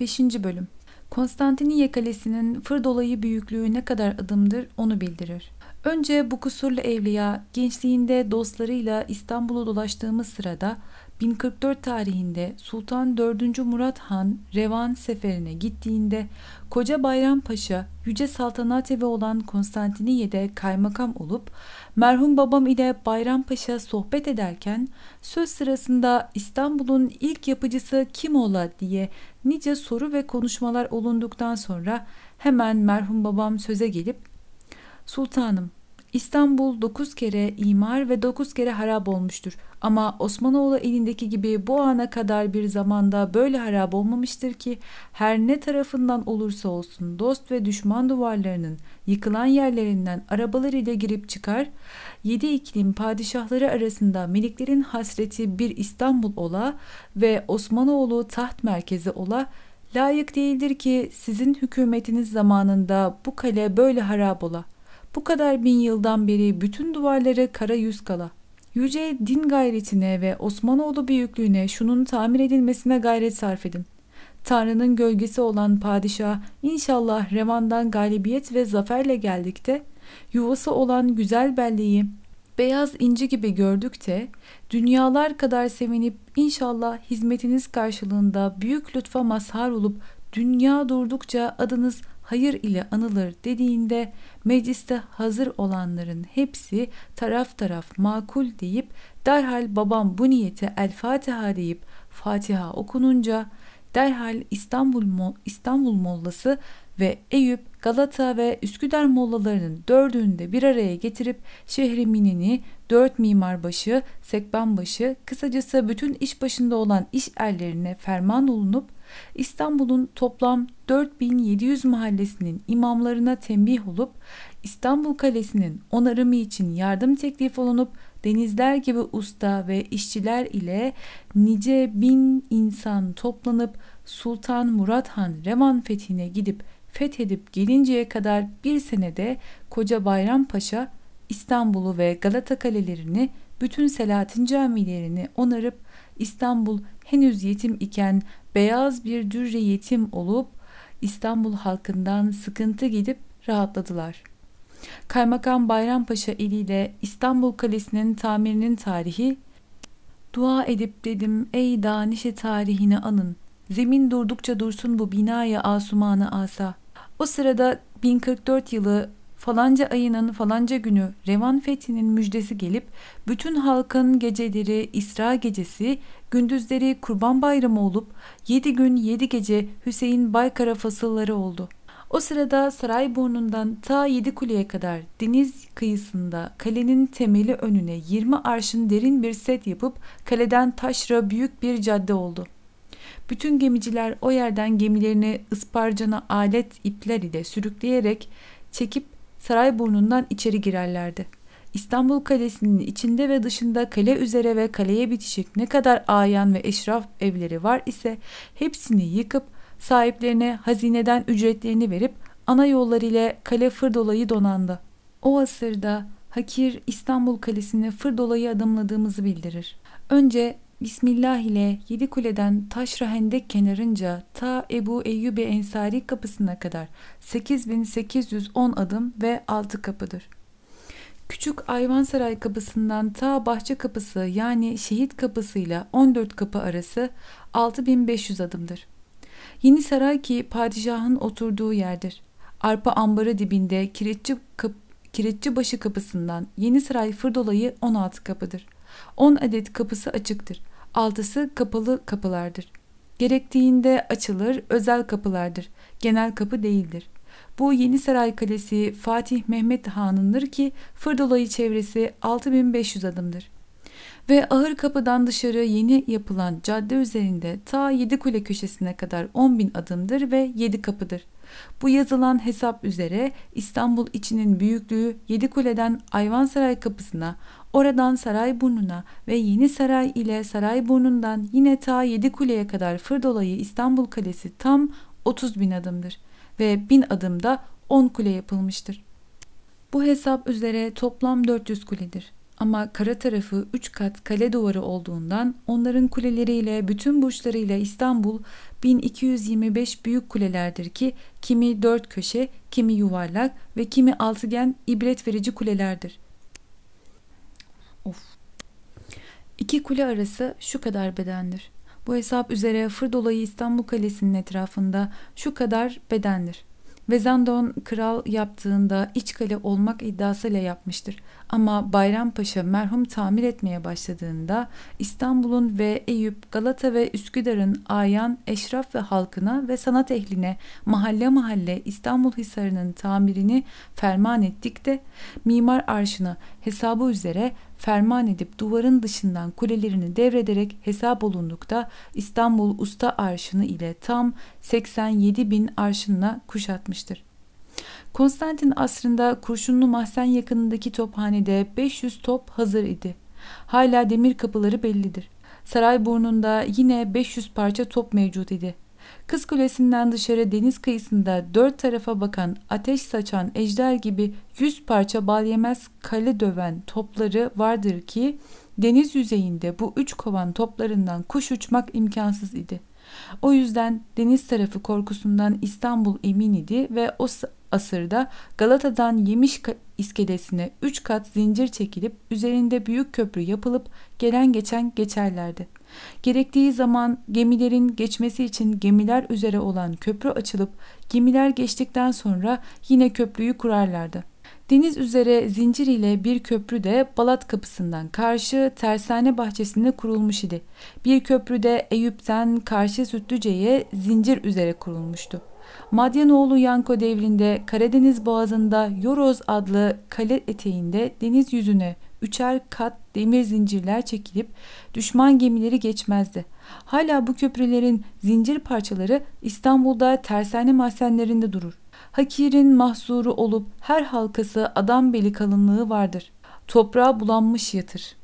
5. Bölüm Konstantiniye Kalesi'nin fır dolayı büyüklüğü ne kadar adımdır onu bildirir. Önce bu kusurlu evliya gençliğinde dostlarıyla İstanbul'u dolaştığımız sırada 1044 tarihinde Sultan 4. Murat Han Revan seferine gittiğinde Koca Bayram Paşa Yüce Saltanat Evi olan Konstantiniye'de kaymakam olup merhum babam ile Bayram Paşa sohbet ederken söz sırasında İstanbul'un ilk yapıcısı kim ola diye nice soru ve konuşmalar olunduktan sonra hemen merhum babam söze gelip Sultanım İstanbul dokuz kere imar ve dokuz kere harap olmuştur. Ama Osmanoğlu elindeki gibi bu ana kadar bir zamanda böyle harap olmamıştır ki her ne tarafından olursa olsun dost ve düşman duvarlarının yıkılan yerlerinden arabalar ile girip çıkar, yedi iklim padişahları arasında meliklerin hasreti bir İstanbul ola ve Osmanoğlu taht merkezi ola, layık değildir ki sizin hükümetiniz zamanında bu kale böyle harap ola.'' Bu kadar bin yıldan beri bütün duvarları kara yüz kala. Yüce din gayretine ve Osmanoğlu büyüklüğüne şunun tamir edilmesine gayret sarf edin. Tanrı'nın gölgesi olan padişah inşallah revandan galibiyet ve zaferle geldikte yuvası olan güzel belleği beyaz inci gibi gördükte dünyalar kadar sevinip inşallah hizmetiniz karşılığında büyük lütfa mazhar olup dünya durdukça adınız hayır ile anılır dediğinde mecliste hazır olanların hepsi taraf taraf makul deyip derhal babam bu niyete El Fatiha deyip Fatiha okununca derhal İstanbul, İstanbul Mollası ve Eyüp, Galata ve Üsküdar mollalarının dördünü de bir araya getirip şehri Minini, dört mimarbaşı, sekbanbaşı, kısacası bütün iş başında olan iş erlerine ferman olunup İstanbul'un toplam 4700 mahallesinin imamlarına tembih olup İstanbul Kalesi'nin onarımı için yardım teklif olunup denizler gibi usta ve işçiler ile nice bin insan toplanıp Sultan Murat Han Revan fethine gidip fethedip gelinceye kadar bir senede Koca Bayram Paşa İstanbul'u ve Galata kalelerini bütün Selahattin camilerini onarıp İstanbul henüz yetim iken beyaz bir dürre yetim olup İstanbul halkından sıkıntı gidip rahatladılar. Kaymakam Bayrampaşa eliyle İstanbul Kalesi'nin tamirinin tarihi Dua edip dedim ey danişe tarihini anın. Zemin durdukça dursun bu binaya asumanı asa. O sırada 1044 yılı falanca ayının falanca günü Revan fethinin müjdesi gelip bütün halkın geceleri İsra gecesi, gündüzleri Kurban Bayramı olup yedi gün yedi gece Hüseyin Baykara fasılları oldu. O sırada saray burnundan ta yedi kuleye kadar deniz kıyısında kalenin temeli önüne 20 arşın derin bir set yapıp kaleden taşra büyük bir cadde oldu. Bütün gemiciler o yerden gemilerini ısparcana alet ipler ile sürükleyerek çekip saray burnundan içeri girerlerdi. İstanbul Kalesi'nin içinde ve dışında kale üzere ve kaleye bitişik ne kadar ayan ve eşraf evleri var ise hepsini yıkıp sahiplerine hazineden ücretlerini verip ana yollar ile kale Fırdolayı donandı. O asırda Hakir İstanbul Kalesi'ni Fırdolayı adımladığımızı bildirir. Önce Bismillah ile yedi kuleden taşra hendek kenarınca ta Ebu Eyyubi Ensari kapısına kadar 8810 adım ve 6 kapıdır. Küçük Ayvansaray kapısından ta bahçe kapısı yani şehit kapısıyla 14 kapı arası 6500 adımdır. Yeni saray ki padişahın oturduğu yerdir. Arpa ambarı dibinde kireççi, kap, kireççi başı kapısından Yeni Saray Fırdolayı 16 kapıdır. 10 adet kapısı açıktır. Altısı kapalı kapılardır. Gerektiğinde açılır, özel kapılardır. Genel kapı değildir. Bu Yeni Saray Kalesi Fatih Mehmet Han'ındır ki Fırdolayı çevresi 6500 adımdır. Ve ahır kapıdan dışarı yeni yapılan cadde üzerinde ta yedi kule köşesine kadar 10 bin adımdır ve yedi kapıdır. Bu yazılan hesap üzere İstanbul içinin büyüklüğü yedi kuleden Ayvansaray kapısına, oradan saray burnuna ve Yeni Saray ile saray burnundan yine ta yedi kuleye kadar Fırdolayı İstanbul Kalesi tam 30 bin adımdır ve bin adımda 10 kule yapılmıştır. Bu hesap üzere toplam 400 kuledir. Ama kara tarafı 3 kat kale duvarı olduğundan onların kuleleriyle bütün burçlarıyla İstanbul 1225 büyük kulelerdir ki kimi dört köşe, kimi yuvarlak ve kimi altıgen ibret verici kulelerdir. Of. İki kule arası şu kadar bedendir. Bu hesap üzere fır dolayı İstanbul Kalesi'nin etrafında şu kadar bedendir. Vezandon kral yaptığında iç kale olmak iddiasıyla yapmıştır. Ama Bayrampaşa merhum tamir etmeye başladığında İstanbul'un ve Eyüp, Galata ve Üsküdar'ın ayan, eşraf ve halkına ve sanat ehline mahalle mahalle İstanbul Hisarı'nın tamirini ferman ettik de mimar arşını hesabı üzere ferman edip duvarın dışından kulelerini devrederek hesap olundukta İstanbul Usta Arşını ile tam 87 bin arşınla kuşatmıştır. Konstantin asrında Kurşunlu Mahzen yakınındaki tophanede 500 top hazır idi. Hala demir kapıları bellidir. Saray burnunda yine 500 parça top mevcut idi. Kız Kulesi'nden dışarı deniz kıyısında dört tarafa bakan, ateş saçan ejder gibi yüz parça bal yemez kale döven topları vardır ki deniz yüzeyinde bu üç kovan toplarından kuş uçmak imkansız idi. O yüzden deniz tarafı korkusundan İstanbul emin idi ve o asırda Galata'dan Yemiş iskelesine üç kat zincir çekilip üzerinde büyük köprü yapılıp gelen geçen geçerlerdi. Gerektiği zaman gemilerin geçmesi için gemiler üzere olan köprü açılıp gemiler geçtikten sonra yine köprüyü kurarlardı. Deniz üzere zincir ile bir köprü de Balat kapısından karşı tersane bahçesinde kurulmuş idi. Bir köprü de Eyüp'ten karşı Sütlüce'ye zincir üzere kurulmuştu. Madyanoğlu Yanko devrinde Karadeniz boğazında Yoroz adlı kale eteğinde deniz yüzüne üçer kat demir zincirler çekilip düşman gemileri geçmezdi. Hala bu köprülerin zincir parçaları İstanbul'da tersane mahzenlerinde durur. Hakirin mahsuru olup her halkası adam beli kalınlığı vardır. Toprağa bulanmış yatır.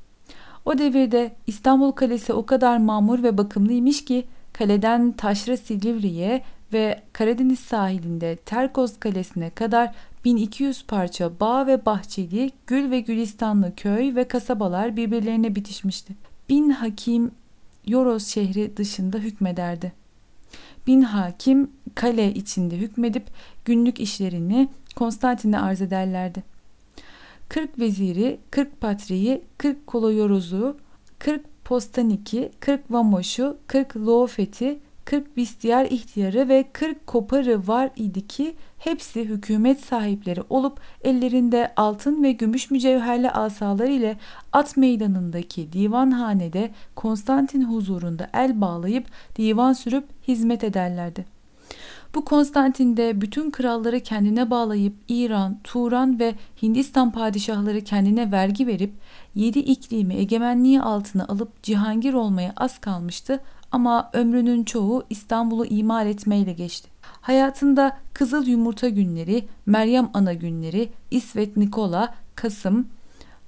O devirde İstanbul Kalesi o kadar mamur ve bakımlıymış ki kaleden Taşra Silivri'ye ve Karadeniz sahilinde Terkoz Kalesi'ne kadar 1200 parça bağ ve bahçeli, gül ve gülistanlı köy ve kasabalar birbirlerine bitişmişti. Bin hakim Yoros şehri dışında hükmederdi. Bin hakim kale içinde hükmedip günlük işlerini Konstantin'e arz ederlerdi. 40 veziri, 40 patriği, 40 koloyorozu, 40 postaniki, 40 vamoşu, 40 loofeti, 40 bistiyar ihtiyarı ve 40 koparı var idi ki hepsi hükümet sahipleri olup ellerinde altın ve gümüş mücevherli asalar ile at meydanındaki divanhanede Konstantin huzurunda el bağlayıp divan sürüp hizmet ederlerdi. Bu Konstantin de bütün kralları kendine bağlayıp İran, Turan ve Hindistan padişahları kendine vergi verip yedi iklimi egemenliği altına alıp cihangir olmaya az kalmıştı ama ömrünün çoğu İstanbul'u imal etmeyle geçti. Hayatında Kızıl Yumurta günleri, Meryem Ana günleri, İsvet Nikola, Kasım,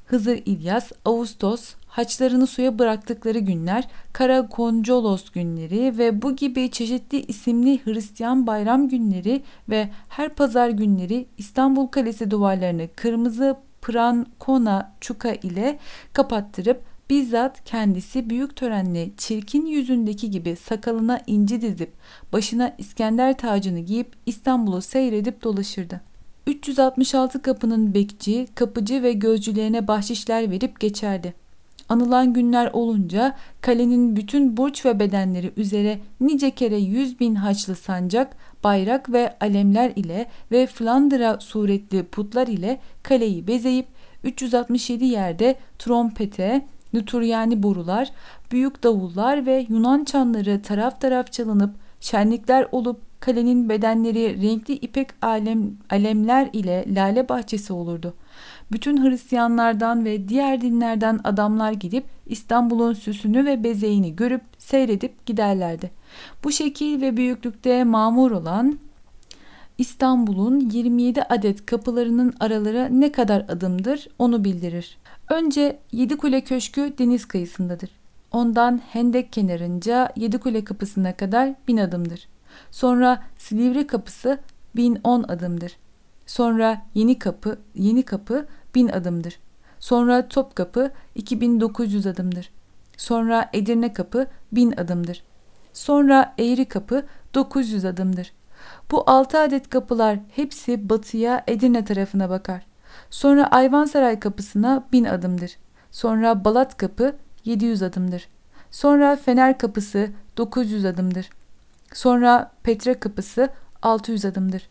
Hızır İlyas, Ağustos, haçlarını suya bıraktıkları günler, Kara Koncolos günleri ve bu gibi çeşitli isimli Hristiyan bayram günleri ve her pazar günleri İstanbul Kalesi duvarlarını kırmızı pran kona çuka ile kapattırıp Bizzat kendisi büyük törenle çirkin yüzündeki gibi sakalına inci dizip başına İskender tacını giyip İstanbul'u seyredip dolaşırdı. 366 kapının bekçi, kapıcı ve gözcülerine bahşişler verip geçerdi. Anılan günler olunca kalenin bütün burç ve bedenleri üzere nice kere yüz bin haçlı sancak, bayrak ve alemler ile ve Flandıra suretli putlar ile kaleyi bezeyip 367 yerde trompete, nüturyani borular, büyük davullar ve Yunan çanları taraf taraf çalınıp şenlikler olup kalenin bedenleri renkli ipek alem, alemler ile lale bahçesi olurdu. Bütün Hristiyanlardan ve diğer dinlerden adamlar gidip İstanbul'un süsünü ve bezeğini görüp seyredip giderlerdi. Bu şekil ve büyüklükte mamur olan İstanbul'un 27 adet kapılarının araları ne kadar adımdır onu bildirir. Önce Yedikule Köşkü deniz kıyısındadır. Ondan Hendek kenarınca Yedikule kapısına kadar bin adımdır. Sonra Silivri kapısı bin on adımdır. Sonra Yeni kapı, Yeni kapı bin adımdır. Sonra Topkapı 2900 adımdır. Sonra Edirne Kapı 1000 adımdır. Sonra Eğri Kapı 900 adımdır. Bu 6 adet kapılar hepsi batıya Edirne tarafına bakar. Sonra Ayvansaray kapısına 1000 adımdır. Sonra Balat Kapı 700 adımdır. Sonra Fener Kapısı 900 adımdır. Sonra Petre Kapısı 600 adımdır.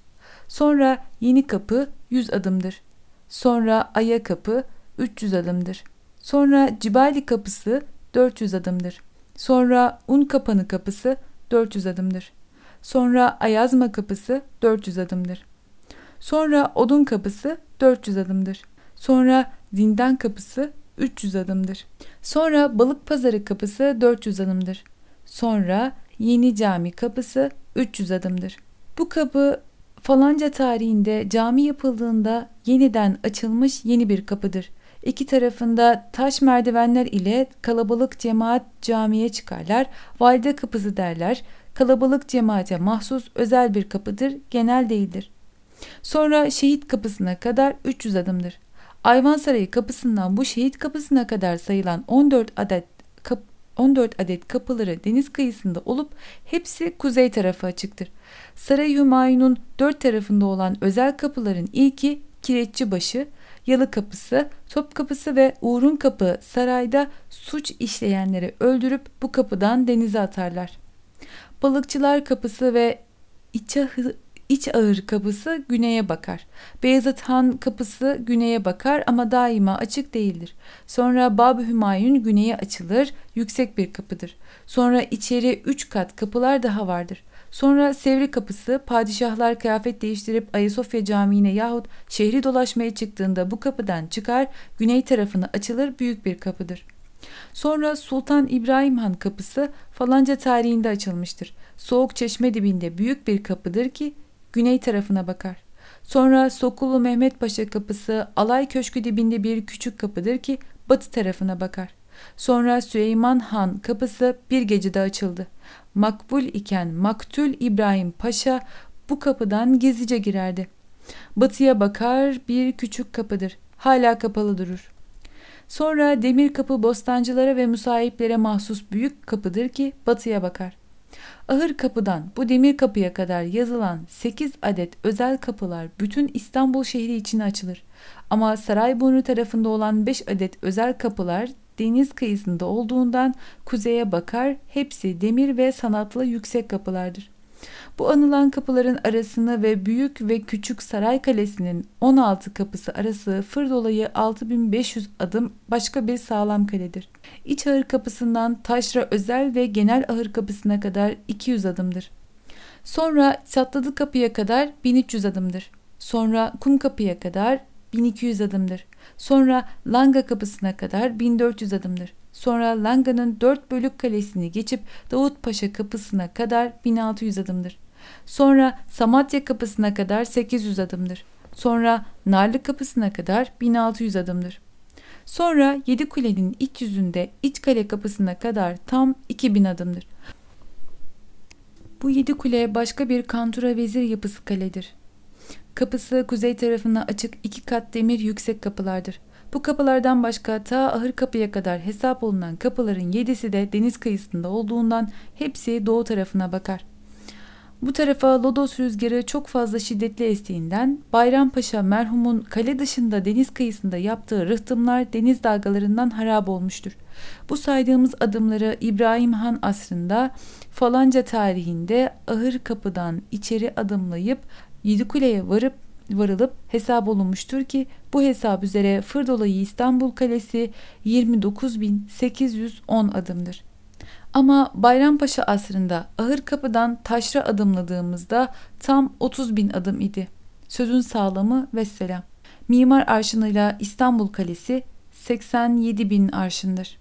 Sonra Yeni Kapı 100 adımdır. Sonra Aya Kapı 300 adımdır. Sonra Cibali Kapısı 400 adımdır. Sonra Un Kapanı Kapısı 400 adımdır. Sonra Ayazma Kapısı 400 adımdır. Sonra Odun Kapısı 400 adımdır. Sonra Zindan Kapısı 300 adımdır. Sonra Balık Pazarı Kapısı 400 adımdır. Sonra Yeni Cami Kapısı 300 adımdır. Bu kapı falanca tarihinde cami yapıldığında yeniden açılmış yeni bir kapıdır. İki tarafında taş merdivenler ile kalabalık cemaat camiye çıkarlar. Valide kapısı derler. Kalabalık cemaate mahsus özel bir kapıdır, genel değildir. Sonra şehit kapısına kadar 300 adımdır. Ayvansarayı kapısından bu şehit kapısına kadar sayılan 14 adet kap 14 adet kapıları deniz kıyısında olup hepsi kuzey tarafı açıktır. Saray Hümayun'un dört tarafında olan özel kapıların ilki Kireççibaşı, Yalı Kapısı, Top Kapısı ve Uğur'un Kapı sarayda suç işleyenleri öldürüp bu kapıdan denize atarlar. Balıkçılar Kapısı ve İçahı İç ağır kapısı güneye bakar. Beyazıt Han kapısı güneye bakar ama daima açık değildir. Sonra Bab Hümayun güneye açılır, yüksek bir kapıdır. Sonra içeri üç kat kapılar daha vardır. Sonra Sevri kapısı padişahlar kıyafet değiştirip Ayasofya Camii'ne yahut şehri dolaşmaya çıktığında bu kapıdan çıkar, güney tarafına açılır büyük bir kapıdır. Sonra Sultan İbrahim Han kapısı falanca tarihinde açılmıştır. Soğuk çeşme dibinde büyük bir kapıdır ki güney tarafına bakar. Sonra Sokulu Mehmet Paşa kapısı Alay Köşkü dibinde bir küçük kapıdır ki batı tarafına bakar. Sonra Süleyman Han kapısı bir gecede açıldı. Makbul iken Maktül İbrahim Paşa bu kapıdan gizlice girerdi. Batıya bakar bir küçük kapıdır. Hala kapalı durur. Sonra demir kapı bostancılara ve müsahiplere mahsus büyük kapıdır ki batıya bakar. Ahır kapıdan bu demir kapıya kadar yazılan 8 adet özel kapılar bütün İstanbul şehri için açılır. Ama Sarayburnu tarafında olan 5 adet özel kapılar deniz kıyısında olduğundan kuzeye bakar hepsi demir ve sanatlı yüksek kapılardır. Bu anılan kapıların arasını ve büyük ve küçük saray kalesinin 16 kapısı arası fır dolayı 6500 adım başka bir sağlam kaledir. İç ahır kapısından taşra özel ve genel ahır kapısına kadar 200 adımdır. Sonra çatladı kapıya kadar 1300 adımdır. Sonra kum kapıya kadar 1200 adımdır. Sonra Langa kapısına kadar 1400 adımdır. Sonra Langa'nın dört bölük kalesini geçip Davut Paşa kapısına kadar 1600 adımdır. Sonra Samatya kapısına kadar 800 adımdır. Sonra Narlı kapısına kadar 1600 adımdır. Sonra Yedi Kule'nin iç yüzünde iç kale kapısına kadar tam 2000 adımdır. Bu yedi kule başka bir kantura vezir yapısı kaledir. Kapısı kuzey tarafına açık iki kat demir yüksek kapılardır. Bu kapılardan başka ta ahır kapıya kadar hesap olunan kapıların yedisi de deniz kıyısında olduğundan hepsi doğu tarafına bakar. Bu tarafa Lodos rüzgarı çok fazla şiddetli estiğinden Bayrampaşa merhumun kale dışında deniz kıyısında yaptığı rıhtımlar deniz dalgalarından harap olmuştur. Bu saydığımız adımları İbrahim Han asrında falanca tarihinde ahır kapıdan içeri adımlayıp Yedikule'ye varıp varılıp hesap olunmuştur ki bu hesap üzere Fırdolayı İstanbul Kalesi 29.810 adımdır. Ama Bayrampaşa asrında ahır kapıdan taşra adımladığımızda tam 30 bin adım idi. Sözün sağlamı ve selam. Mimar arşınıyla İstanbul Kalesi 87 bin arşındır.